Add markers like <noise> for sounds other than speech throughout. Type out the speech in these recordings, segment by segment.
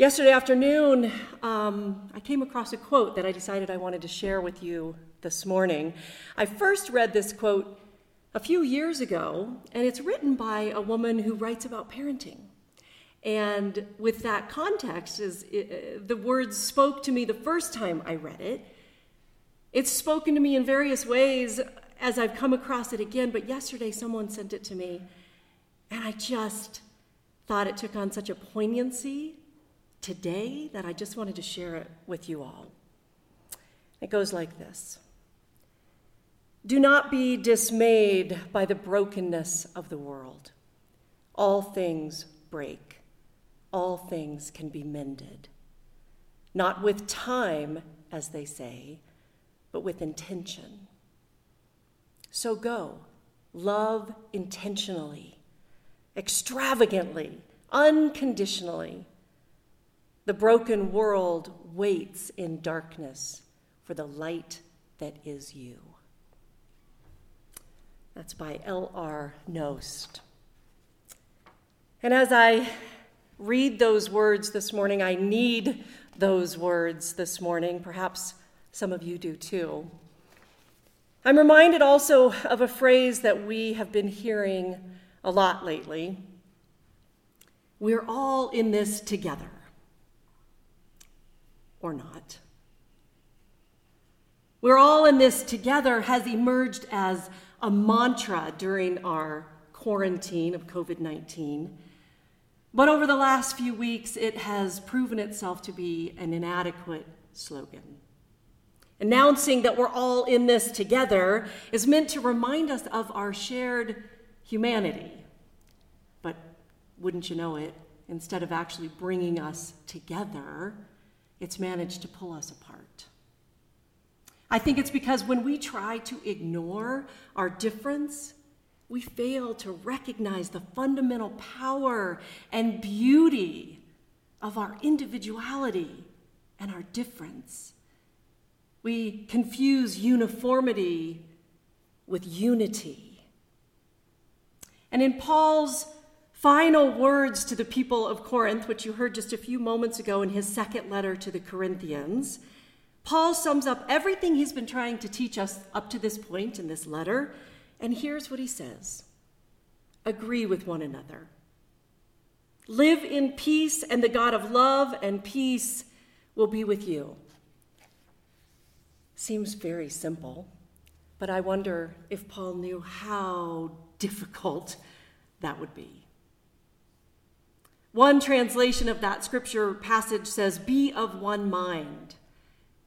Yesterday afternoon, um, I came across a quote that I decided I wanted to share with you this morning. I first read this quote a few years ago, and it's written by a woman who writes about parenting. And with that context, is it, the words spoke to me the first time I read it. It's spoken to me in various ways as I've come across it again, but yesterday someone sent it to me, and I just thought it took on such a poignancy today that I just wanted to share it with you all. It goes like this Do not be dismayed by the brokenness of the world. All things break, all things can be mended. Not with time, as they say, but with intention. So go, love intentionally, extravagantly, unconditionally the broken world waits in darkness for the light that is you. That's by L.R. Knost. And as I read those words this morning, I need those words this morning. Perhaps some of you do too. I'm reminded also of a phrase that we have been hearing a lot lately. We're all in this together or not. We're all in this together has emerged as a mantra during our quarantine of COVID 19. But over the last few weeks, it has proven itself to be an inadequate slogan. Announcing that we're all in this together is meant to remind us of our shared humanity. But wouldn't you know it, instead of actually bringing us together, it's managed to pull us apart. I think it's because when we try to ignore our difference, we fail to recognize the fundamental power and beauty of our individuality and our difference. We confuse uniformity with unity. And in Paul's final words to the people of Corinth, which you heard just a few moments ago in his second letter to the Corinthians, Paul sums up everything he's been trying to teach us up to this point in this letter. And here's what he says Agree with one another. Live in peace, and the God of love and peace will be with you. Seems very simple, but I wonder if Paul knew how difficult that would be. One translation of that scripture passage says, Be of one mind.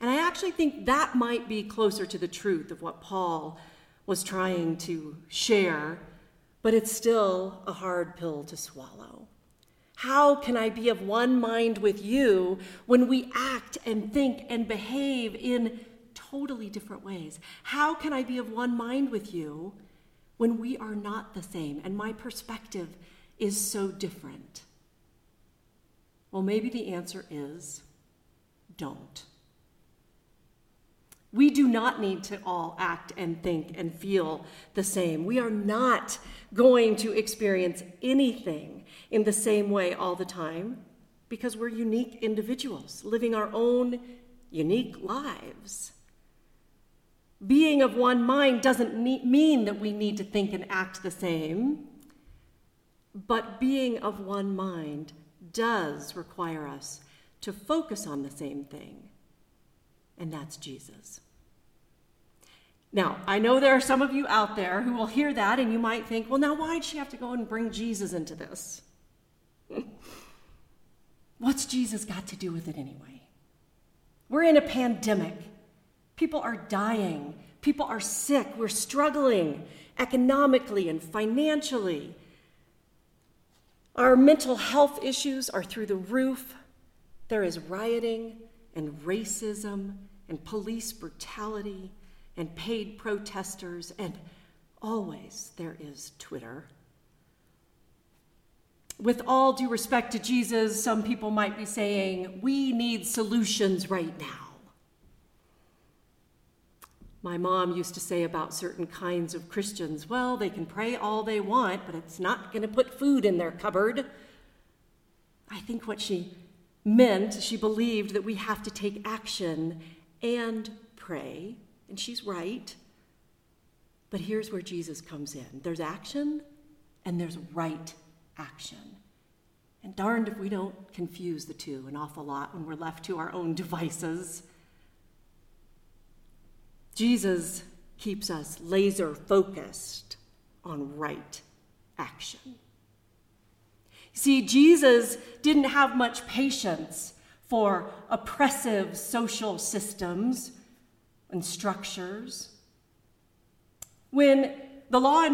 And I actually think that might be closer to the truth of what Paul was trying to share, but it's still a hard pill to swallow. How can I be of one mind with you when we act and think and behave in totally different ways? How can I be of one mind with you when we are not the same and my perspective is so different? Well, maybe the answer is don't. We do not need to all act and think and feel the same. We are not going to experience anything in the same way all the time because we're unique individuals living our own unique lives. Being of one mind doesn't mean that we need to think and act the same, but being of one mind does require us to focus on the same thing, and that's Jesus. Now, I know there are some of you out there who will hear that and you might think, well, now why'd she have to go and bring Jesus into this? <laughs> What's Jesus got to do with it anyway? We're in a pandemic. People are dying. People are sick. We're struggling economically and financially. Our mental health issues are through the roof. There is rioting and racism and police brutality and paid protesters, and always there is Twitter. With all due respect to Jesus, some people might be saying, we need solutions right now. My mom used to say about certain kinds of Christians, well, they can pray all they want, but it's not going to put food in their cupboard. I think what she meant, she believed that we have to take action and pray, and she's right. But here's where Jesus comes in there's action and there's right action. And darned if we don't confuse the two an awful lot when we're left to our own devices. Jesus keeps us laser focused on right action. See, Jesus didn't have much patience for oppressive social systems and structures. When the law,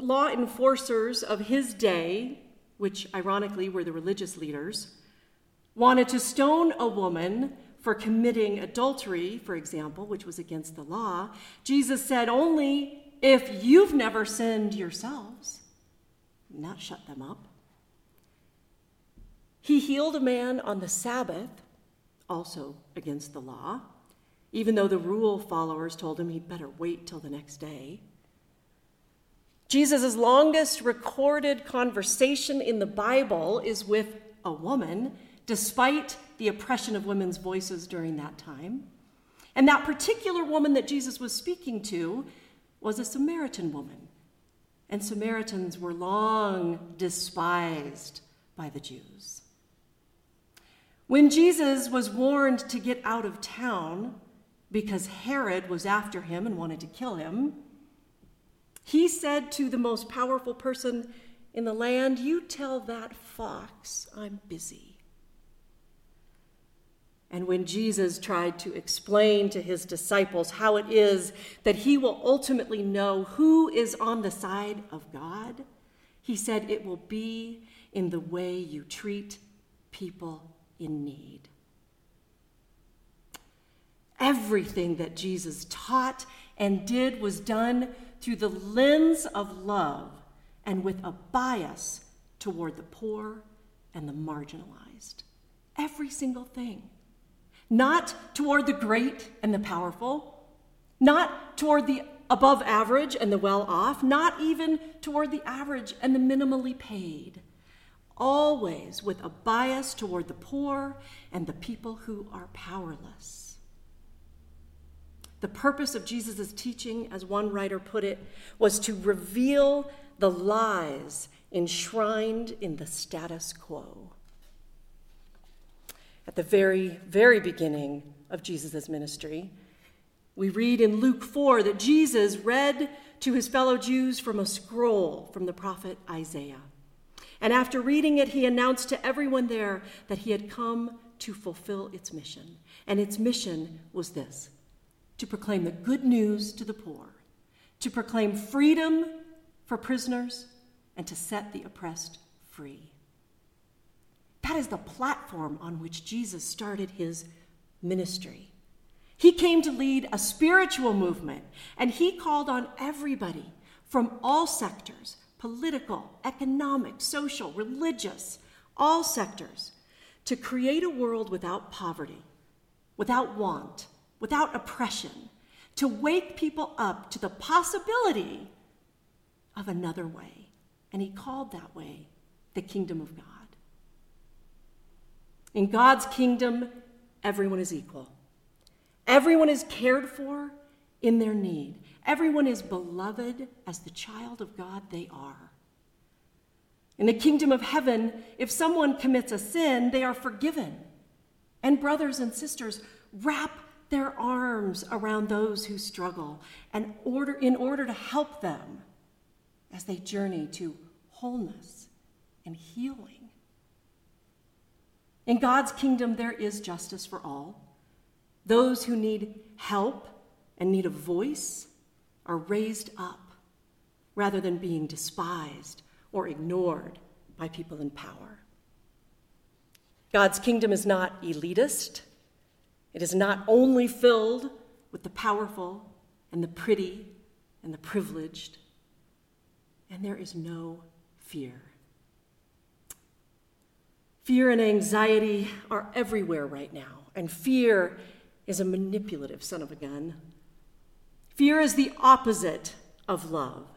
law enforcers of his day, which ironically were the religious leaders, wanted to stone a woman for committing adultery, for example, which was against the law, Jesus said, Only if you've never sinned yourselves, not shut them up. He healed a man on the Sabbath, also against the law, even though the rule followers told him he'd better wait till the next day. Jesus' longest recorded conversation in the Bible is with a woman, despite the oppression of women's voices during that time. And that particular woman that Jesus was speaking to was a Samaritan woman. And Samaritans were long despised by the Jews. When Jesus was warned to get out of town because Herod was after him and wanted to kill him, he said to the most powerful person in the land, You tell that fox I'm busy. And when Jesus tried to explain to his disciples how it is that he will ultimately know who is on the side of God, he said, It will be in the way you treat people in need. Everything that Jesus taught and did was done through the lens of love and with a bias toward the poor and the marginalized. Every single thing. Not toward the great and the powerful, not toward the above average and the well off, not even toward the average and the minimally paid always with a bias toward the poor and the people who are powerless. The purpose of Jesus' teaching, as one writer put it, was to reveal the lies enshrined in the status quo. At the very, very beginning of Jesus' ministry, we read in Luke 4 that Jesus read to his fellow Jews from a scroll from the prophet Isaiah. And after reading it, he announced to everyone there that he had come to fulfill its mission. And its mission was this to proclaim the good news to the poor, to proclaim freedom for prisoners, and to set the oppressed free. That is the platform on which Jesus started his ministry. He came to lead a spiritual movement, and he called on everybody from all sectors political, economic, social, religious, all sectors, to create a world without poverty, without want, without oppression, to wake people up to the possibility of another way. And he called that way the kingdom of God. In God's kingdom, everyone is equal. Everyone is cared for in their need. Everyone is beloved as the child of God they are. In the kingdom of heaven, if someone commits a sin, they are forgiven. And brothers and sisters, wrap their arms around those who struggle and order in order to help them as they journey to wholeness and healing. In God's kingdom, there is justice for all. Those who need help and need a voice are raised up rather than being despised or ignored by people in power. God's kingdom is not elitist. It is not only filled with the powerful and the pretty and the privileged. And there is no fear. Fear and anxiety are everywhere right now, and fear is a manipulative son of a gun. Fear is the opposite of love,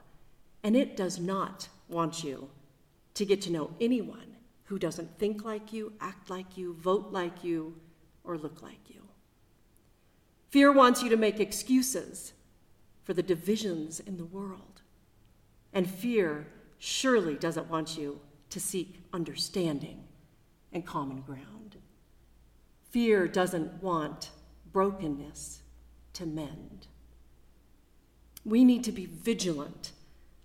and it does not want you to get to know anyone who doesn't think like you, act like you, vote like you, or look like you. Fear wants you to make excuses for the divisions in the world. And fear surely doesn't want you to seek understanding and common ground. Fear doesn't want brokenness to mend. We need to be vigilant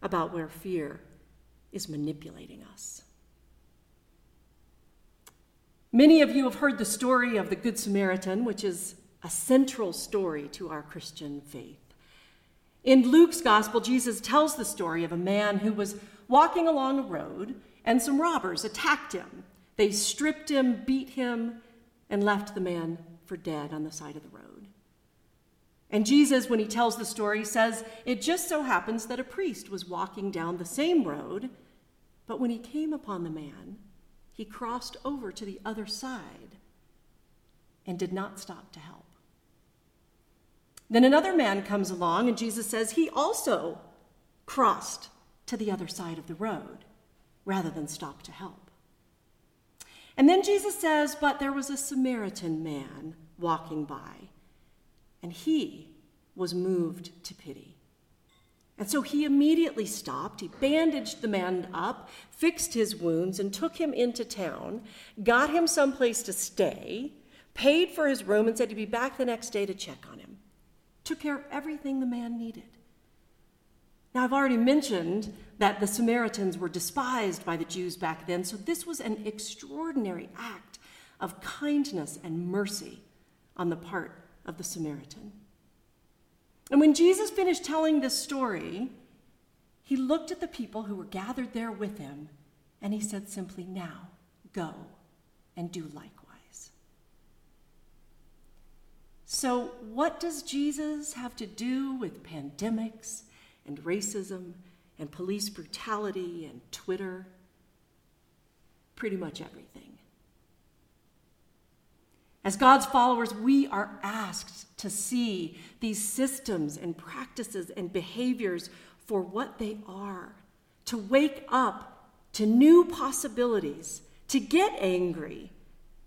about where fear is manipulating us. Many of you have heard the story of the Good Samaritan, which is a central story to our Christian faith. In Luke's gospel, Jesus tells the story of a man who was walking along a road and some robbers attacked him. They stripped him, beat him, and left the man for dead on the side of the road. And Jesus, when he tells the story, says it just so happens that a priest was walking down the same road, but when he came upon the man, he crossed over to the other side and did not stop to help. Then another man comes along, and Jesus says he also crossed to the other side of the road rather than stop to help. And then Jesus says, But there was a Samaritan man walking by, and he was moved to pity. And so he immediately stopped. He bandaged the man up, fixed his wounds, and took him into town, got him someplace to stay, paid for his room, and said he'd be back the next day to check on him took care of everything the man needed. Now, I've already mentioned that the Samaritans were despised by the Jews back then, so this was an extraordinary act of kindness and mercy on the part of the Samaritan. And when Jesus finished telling this story, he looked at the people who were gathered there with him and he said simply, Now go and do likewise. So, what does Jesus have to do with pandemics and racism and police brutality and Twitter? Pretty much everything. As God's followers, we are asked to see these systems and practices and behaviors for what they are, to wake up to new possibilities, to get angry,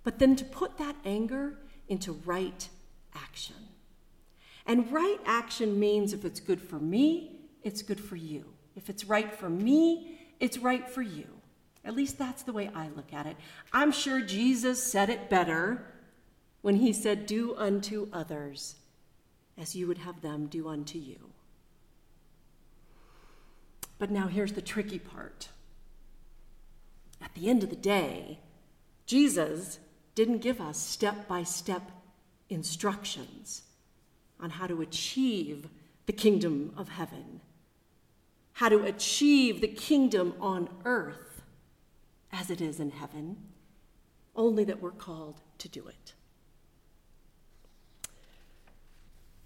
but then to put that anger into right action. And right action means if it's good for me, it's good for you. If it's right for me, it's right for you. At least that's the way I look at it. I'm sure Jesus said it better when he said, Do unto others as you would have them do unto you. But now here's the tricky part. At the end of the day, Jesus didn't give us step by step instructions on how to achieve the kingdom of heaven, how to achieve the kingdom on earth as it is in heaven, only that we're called to do it.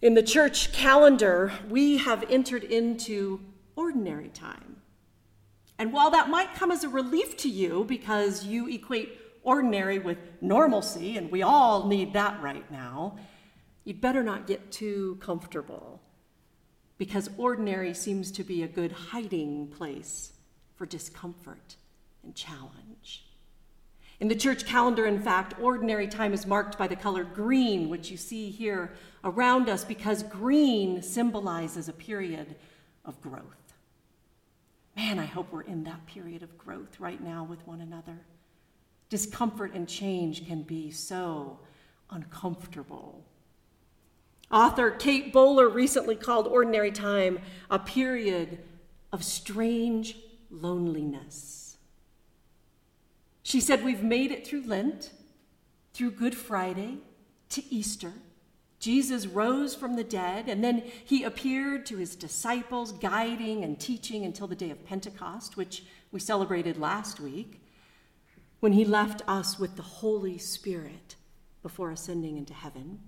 In the church calendar, we have entered into ordinary time. And while that might come as a relief to you because you equate ordinary with normalcy, and we all need that right now, you'd better not get too comfortable because ordinary seems to be a good hiding place for discomfort and challenge. In the church calendar, in fact, ordinary time is marked by the color green, which you see here around us, because green symbolizes a period of growth. Man, I hope we're in that period of growth right now with one another. Discomfort and change can be so uncomfortable. Author Kate Bowler recently called Ordinary Time a period of strange loneliness. She said, We've made it through Lent, through Good Friday, to Easter. Jesus rose from the dead, and then he appeared to his disciples, guiding and teaching until the day of Pentecost, which we celebrated last week when he left us with the Holy Spirit before ascending into heaven.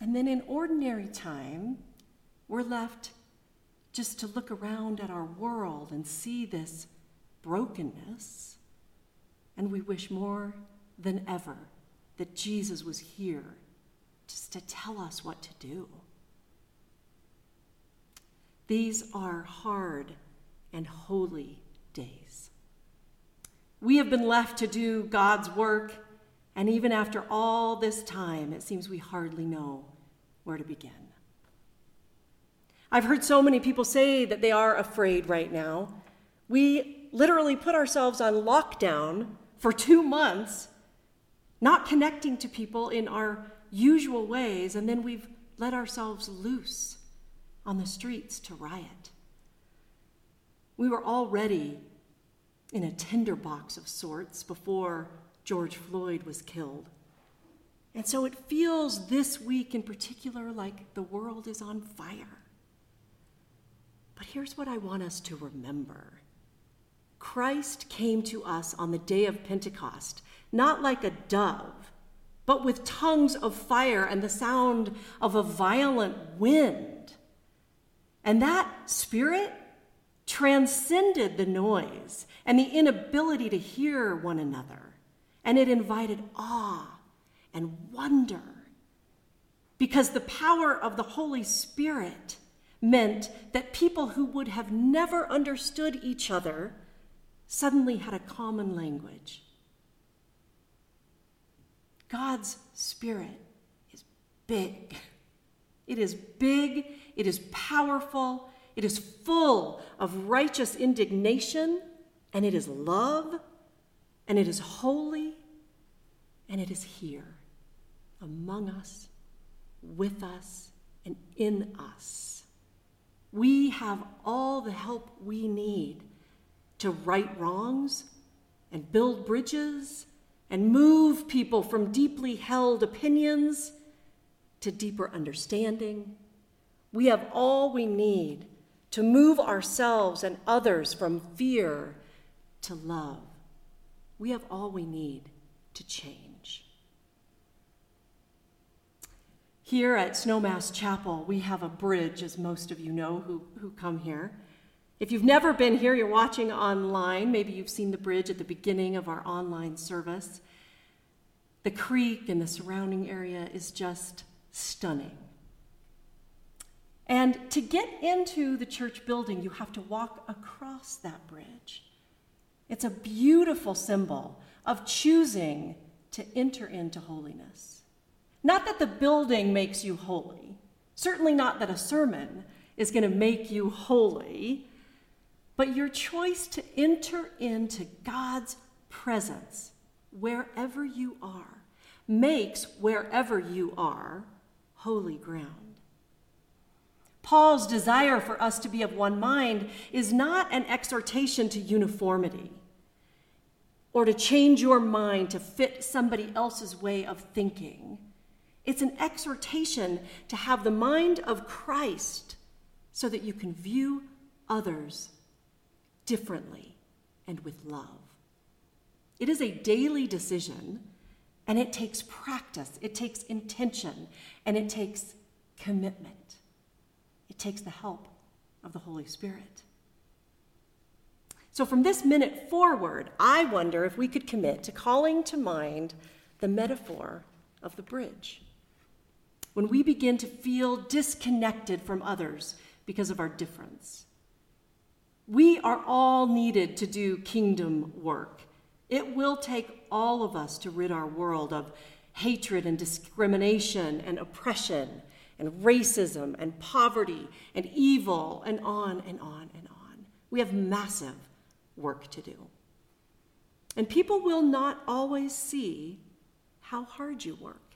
And then in ordinary time, we're left just to look around at our world and see this brokenness. And we wish more than ever that Jesus was here just to tell us what to do. These are hard and holy days. We have been left to do God's work, and even after all this time, it seems we hardly know where to begin. I've heard so many people say that they are afraid right now. We literally put ourselves on lockdown for two months, not connecting to people in our usual ways, and then we've let ourselves loose on the streets to riot. We were already in a tinderbox of sorts before George Floyd was killed. And so it feels this week in particular like the world is on fire. But here's what I want us to remember Christ came to us on the day of Pentecost, not like a dove, but with tongues of fire and the sound of a violent wind. And that spirit transcended the noise and the inability to hear one another, and it invited awe and wonder. Because the power of the Holy Spirit meant that people who would have never understood each other suddenly had a common language. God's Spirit is big. It is big, it is powerful, it is full of righteous indignation, and it is love, and it is holy, and it is here among us, with us, and in us. We have all the help we need to right wrongs and build bridges and move people from deeply held opinions to deeper understanding. We have all we need to move ourselves and others from fear to love. We have all we need to change. Here at Snowmass Chapel, we have a bridge, as most of you know who, who come here. If you've never been here, you're watching online, maybe you've seen the bridge at the beginning of our online service. The creek and the surrounding area is just stunning. And to get into the church building, you have to walk across that bridge. It's a beautiful symbol of choosing to enter into holiness. Not that the building makes you holy, certainly not that a sermon is going to make you holy, but your choice to enter into God's presence wherever you are makes wherever you are holy ground. Paul's desire for us to be of one mind is not an exhortation to uniformity or to change your mind to fit somebody else's way of thinking. It's an exhortation to have the mind of Christ so that you can view others differently and with love. It is a daily decision and it takes practice, it takes intention, and it takes commitment. It takes the help of the Holy Spirit. So, from this minute forward, I wonder if we could commit to calling to mind the metaphor of the bridge. When we begin to feel disconnected from others because of our difference, we are all needed to do kingdom work. It will take all of us to rid our world of hatred and discrimination and oppression and racism and poverty and evil and on and on and on. We have massive work to do. And people will not always see how hard you work.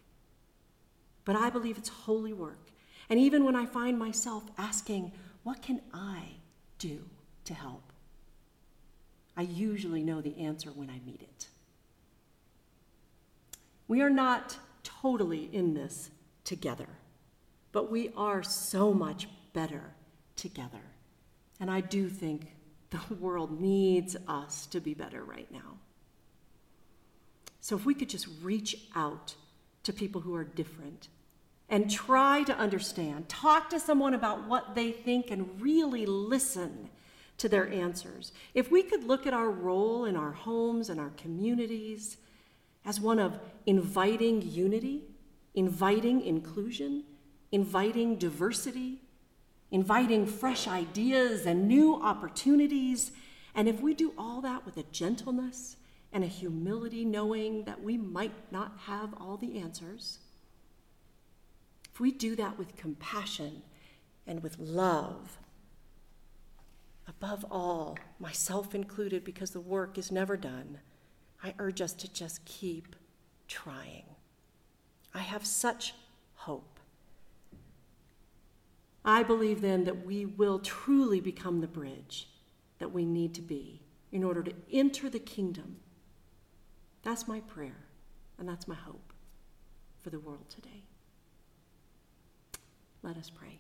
But I believe it's holy work. And even when I find myself asking, what can I do to help? I usually know the answer when I meet it. We are not totally in this together but we are so much better together. And I do think the world needs us to be better right now. So if we could just reach out to people who are different and try to understand, talk to someone about what they think, and really listen to their answers. If we could look at our role in our homes and our communities as one of inviting unity, inviting inclusion, inviting diversity, inviting fresh ideas and new opportunities. And if we do all that with a gentleness and a humility knowing that we might not have all the answers, if we do that with compassion and with love, above all, myself included, because the work is never done, I urge us to just keep trying. I have such hope. I believe then that we will truly become the bridge that we need to be in order to enter the kingdom. That's my prayer, and that's my hope for the world today. Let us pray.